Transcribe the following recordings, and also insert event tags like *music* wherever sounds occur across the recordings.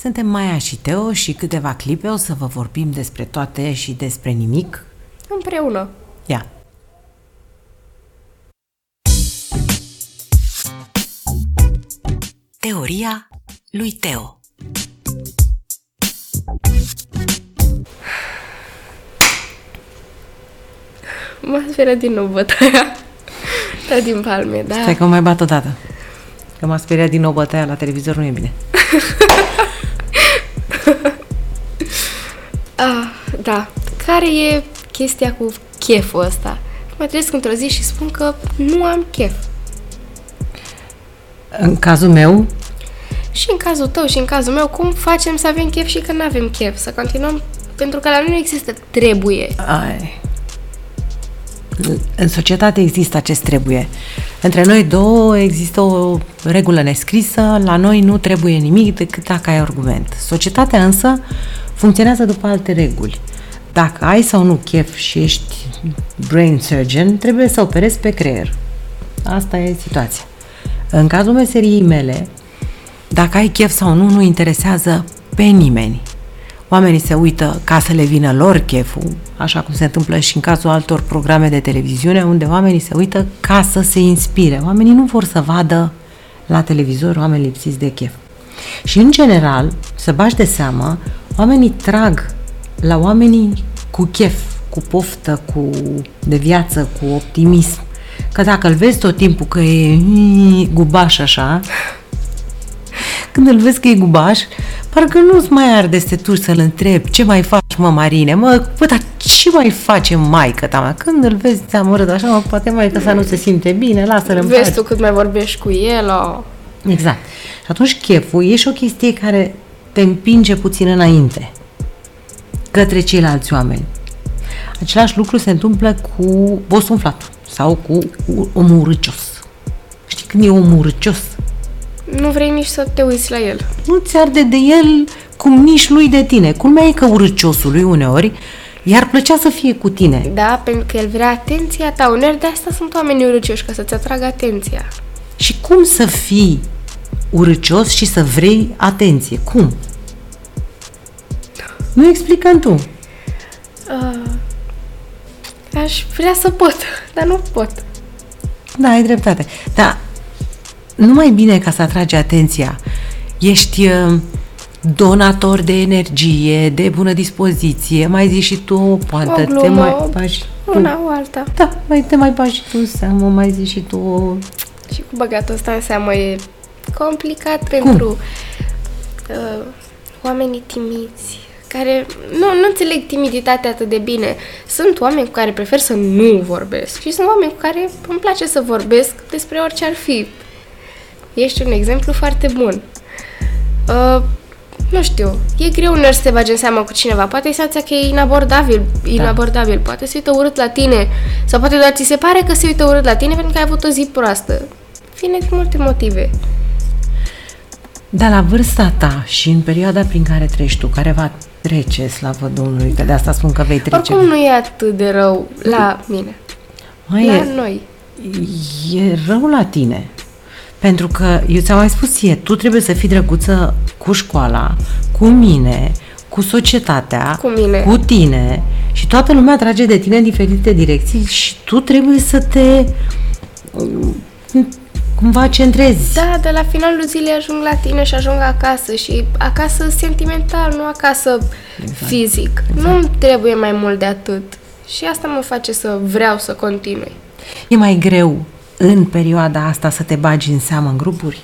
Suntem Maia și Teo și câteva clipe o să vă vorbim despre toate și despre nimic. Împreună. Ia! Teoria lui Teo M-a speriat din nou bătaia. Da, din palme, da. Stai că mă mai bat odată. Că m-a speriat din nou bătaia la televizor, nu e bine. *laughs* *laughs* Ah, da. Care e chestia cu cheful ăsta? Mă trezesc într-o zi și spun că nu am chef. În cazul meu, Și în cazul tău și în cazul meu, cum facem să avem chef și că nu avem chef? Să continuăm? Pentru că la noi nu există trebuie. ai, în societate există acest trebuie. Între noi două există o regulă nescrisă, la noi nu trebuie nimic decât dacă ai argument. Societatea însă funcționează după alte reguli. Dacă ai sau nu chef și ești brain surgeon, trebuie să operezi pe creier. Asta e situația. În cazul meseriei mele, dacă ai chef sau nu, nu interesează pe nimeni. Oamenii se uită ca să le vină lor cheful, așa cum se întâmplă și în cazul altor programe de televiziune, unde oamenii se uită ca să se inspire. Oamenii nu vor să vadă la televizor oameni lipsiți de chef. Și în general, să bași de seamă, oamenii trag la oamenii cu chef, cu poftă, cu de viață, cu optimism. Că dacă îl vezi tot timpul că e mm, gubaș așa, când îl vezi că e gubaș, parcă nu-ți mai arde să te duci să-l întrebi ce mai faci, mă, Marine, mă, bă, dar ce mai face maică ta, mă? Când îl vezi amărât așa, mă, poate maică sa nu se simte bine, lasă-l în Vezi pace. tu cât mai vorbești cu el, o... Exact. Și atunci cheful e și o chestie care te împinge puțin înainte către ceilalți oameni. Același lucru se întâmplă cu bosunflatul sau cu omul urâcios. Știi când e omul urâcios? Nu vrei nici să te uiți la el. Nu ți arde de el cum nici lui de tine. Culmea e că urâciosului uneori i-ar plăcea să fie cu tine. Da, pentru că el vrea atenția ta. Uneori de asta sunt oamenii urâcioși, ca să-ți atragă atenția. Și cum să fii urâcios și să vrei atenție? Cum? Nu explicăm tu. Uh, aș vrea să pot, *laughs* dar nu pot. Da, ai dreptate. Dar nu mai bine ca să atragi atenția. Ești uh, donator de energie, de bună dispoziție, mai zici și tu o poantă, O te glumă, mai bagi tu. Una o alta. Da, mai te mai bagi și tu în seamă, mai zici și tu o... Și cu băgatul ăsta în seamă e complicat pentru uh, oamenii timiți, care nu, nu înțeleg timiditatea atât de bine. Sunt oameni cu care prefer să nu vorbesc și sunt oameni cu care îmi place să vorbesc despre orice ar fi. Ești un exemplu foarte bun. Uh, nu știu, e greu uneori să te bagi în seamă cu cineva. Poate e senzația că e inabordabil, inabordabil. Poate se uită urât la tine sau poate doar ți se pare că se uită urât la tine pentru că ai avut o zi proastă. Vine din multe motive. Dar la vârsta ta și în perioada prin care treci tu, care va trece, slavă Domnului, că de asta spun că vei trece. Oricum nu e atât de rău la mine. Mai La e, noi. e rău la tine. Pentru că, eu ți-am mai spus ție, tu trebuie să fii drăguță cu școala, cu mine, cu societatea, Cu mine. cu tine și toată lumea trage de tine în diferite direcții și tu trebuie să te um, cumva centrezi. Da, dar la finalul zilei ajung la tine și ajung acasă și acasă sentimental, nu acasă exact. fizic. Exact. Nu-mi trebuie mai mult de atât. Și asta mă face să vreau să continui. E mai greu în perioada asta să te bagi în seamă în grupuri?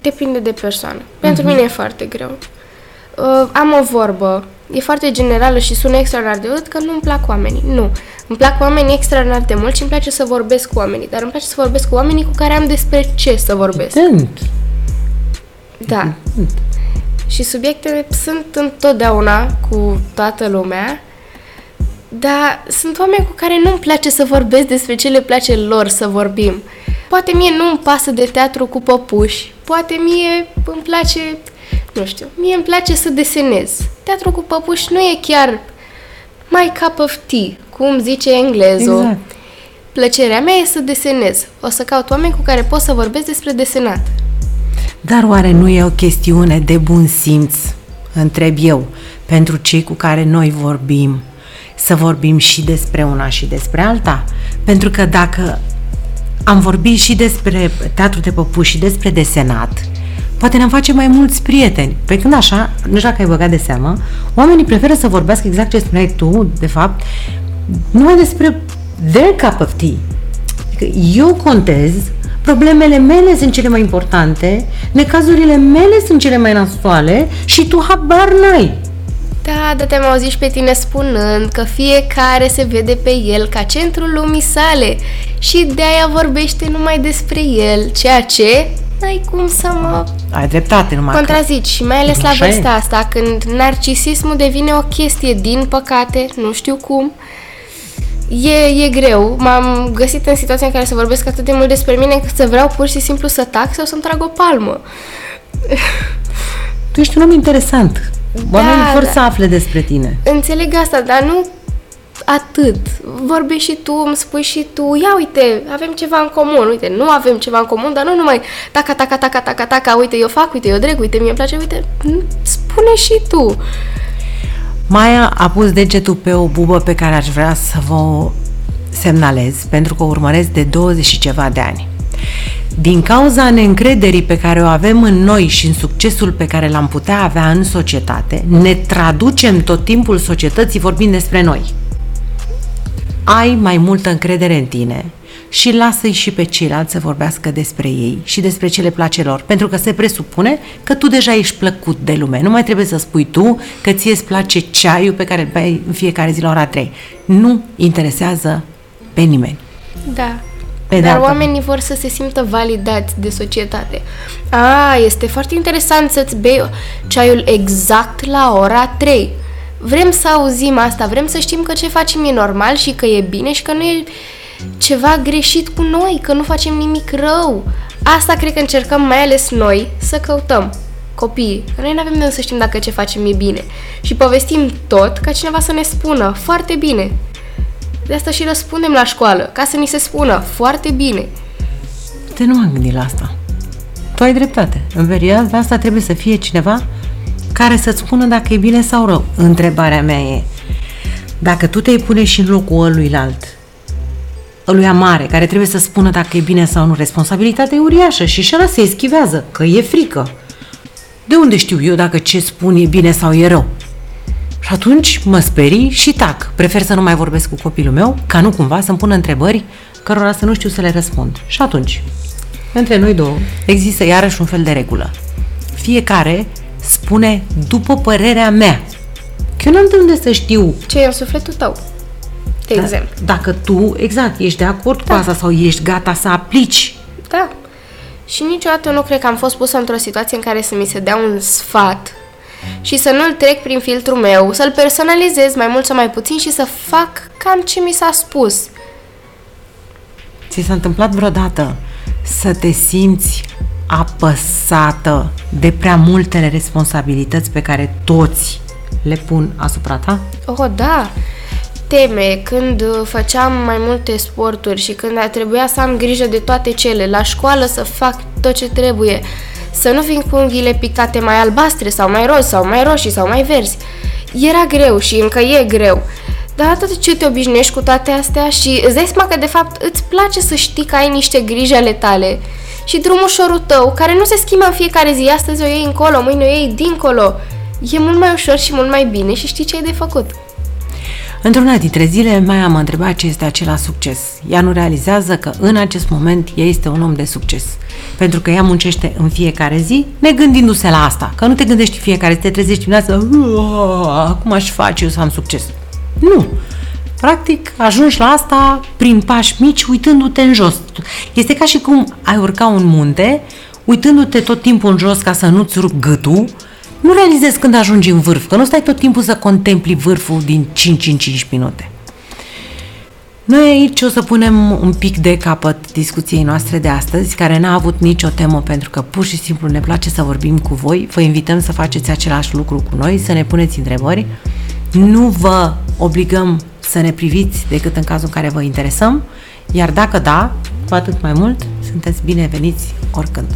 Depinde de persoană. Pentru mine e foarte greu. Uh, am o vorbă, e foarte generală și sună extraordinar de urât că nu-mi plac oamenii. Nu. Îmi plac oamenii extraordinar de mult și îmi place să vorbesc cu oamenii, dar îmi place să vorbesc cu oamenii cu care am despre ce să vorbesc. Sunt. Da. Și subiectele sunt întotdeauna cu toată lumea, dar sunt oameni cu care nu-mi place să vorbesc despre ce le place lor să vorbim. Poate mie nu îmi pasă de teatru cu păpuși, poate mie îmi place, nu știu, mie îmi place să desenez. Teatru cu păpuși nu e chiar my cup of tea, cum zice englezul. Exact. Plăcerea mea e să desenez. O să caut oameni cu care pot să vorbesc despre desenat. Dar oare nu e o chestiune de bun simț, întreb eu, pentru cei cu care noi vorbim, să vorbim și despre una și despre alta? Pentru că dacă am vorbit și despre teatru de păpuși și despre desenat, poate ne-am face mai mulți prieteni. Pe când așa, nu știu dacă ai băgat de seamă, oamenii preferă să vorbească exact ce spuneai tu, de fapt, numai despre their cup of tea. Adică eu contez, problemele mele sunt cele mai importante, necazurile mele sunt cele mai nasoale și tu habar n-ai. Da, dar te-am auzit și pe tine spunând că fiecare se vede pe el ca centrul lumii sale și de-aia vorbește numai despre el, ceea ce n-ai cum să mă Ai dreptate, numai contrazici. Și mai ales la Așa e. vârsta asta, când narcisismul devine o chestie, din păcate, nu știu cum, e, e greu. M-am găsit în situația în care să vorbesc atât de mult despre mine încât să vreau pur și simplu să tac sau să-mi trag o palmă. că tu ești un om interesant. Oamenii Da, vor da. să afle despre tine. Înțeleg asta, dar nu atât. Vorbești și tu, îmi spui și tu, ia uite, avem ceva în comun, uite, nu avem ceva în comun, dar nu numai taca, taca, taca, taca, taca, uite, eu fac, uite, eu dreg, uite, mie îmi place, uite, spune și tu. Maia a pus degetul pe o bubă pe care aș vrea să vă semnalez, pentru că o urmăresc de 20 și ceva de ani. Din cauza neîncrederii pe care o avem în noi și în succesul pe care l-am putea avea în societate, ne traducem tot timpul societății vorbind despre noi. Ai mai multă încredere în tine și lasă-i și pe ceilalți să vorbească despre ei și despre ce le place lor, pentru că se presupune că tu deja ești plăcut de lume. Nu mai trebuie să spui tu că ție îți place ceaiul pe care îl bei în fiecare zi la ora 3. Nu interesează pe nimeni. Da. Pe de Dar altă oamenii vor să se simtă validați de societate. A, este foarte interesant să-ți bei ceaiul exact la ora 3. Vrem să auzim asta, vrem să știm că ce facem e normal și că e bine și că nu e ceva greșit cu noi, că nu facem nimic rău. Asta cred că încercăm mai ales noi să căutăm copiii. Că noi nu avem de unde să știm dacă ce facem e bine. Și povestim tot ca cineva să ne spună foarte bine. De asta și răspundem la școală, ca să ni se spună foarte bine. Te nu am gândit la asta. Tu ai dreptate. În perioada asta trebuie să fie cineva care să-ți spună dacă e bine sau rău. Întrebarea mea e, dacă tu te-ai pune și în locul ăluilalt, ăluia mare, care trebuie să spună dacă e bine sau nu, responsabilitatea e uriașă și și ăla se eschivează, că e frică. De unde știu eu dacă ce spun e bine sau e rău? Și atunci mă sperii și tac. Prefer să nu mai vorbesc cu copilul meu, ca nu cumva să-mi pună întrebări cărora să nu știu să le răspund. Și atunci, între noi două, există iarăși un fel de regulă. Fiecare spune după părerea mea. Că eu n-am de unde să știu Ce e în sufletul tău, de da, exemplu. dacă tu, exact, ești de acord cu Da. asta sau ești gata să aplici. Da. Și niciodată nu cred că am fost pusă într-o situație în care să mi se dea un sfat și să nu-l trec prin filtrul meu, să-l personalizez mai mult sau mai puțin și să fac cam ce mi s-a spus. Ți s-a întâmplat vreodată să te simți apăsată de prea multele responsabilități pe care toți le pun asupra ta? Oh, da! Teme, când uh, făceam mai multe sporturi și când a trebuia să am grijă de toate cele, la școală să fac tot ce trebuie, să nu vin cu unghiile pictate mai albastre sau mai roz sau mai roșii sau mai verzi. Era greu și încă e greu. Dar atât ce te obișnuiești cu toate astea și îți dai seama că de fapt îți place să știi că ai niște griji ale tale și drumușorul tău, care nu se schimbă în fiecare zi, astăzi o iei încolo, mâine o iei dincolo, e mult mai ușor și mult mai bine și știi ce ai de făcut. Într-una dintre zile, Maia m-a întrebat ce este acela succes. Ea nu realizează că în acest moment ea este un om de succes. Pentru că ea muncește în fiecare zi, negândindu-se la asta. Că nu te gândești fiecare zi, te trezești dimineața, "Uaa, acum aș face eu să am succes. Nu. Practic, ajungi la asta prin pași mici, uitându-te în jos. Este ca și cum ai urca un munte, uitându-te tot timpul în jos ca să nu-ți rup gâtul, nu realizezi când ajungi în vârf, că nu stai tot timpul să contempli vârful din 5 în 5 minute. Noi aici o să punem un pic de capăt discuției noastre de astăzi, care n-a avut nicio temă pentru că pur și simplu ne place să vorbim cu voi. Vă invităm să faceți același lucru cu noi, să ne puneți întrebări. Nu vă obligăm să ne priviți decât în cazul în care vă interesăm, iar dacă da, cu atât mai mult, sunteți bineveniți oricând.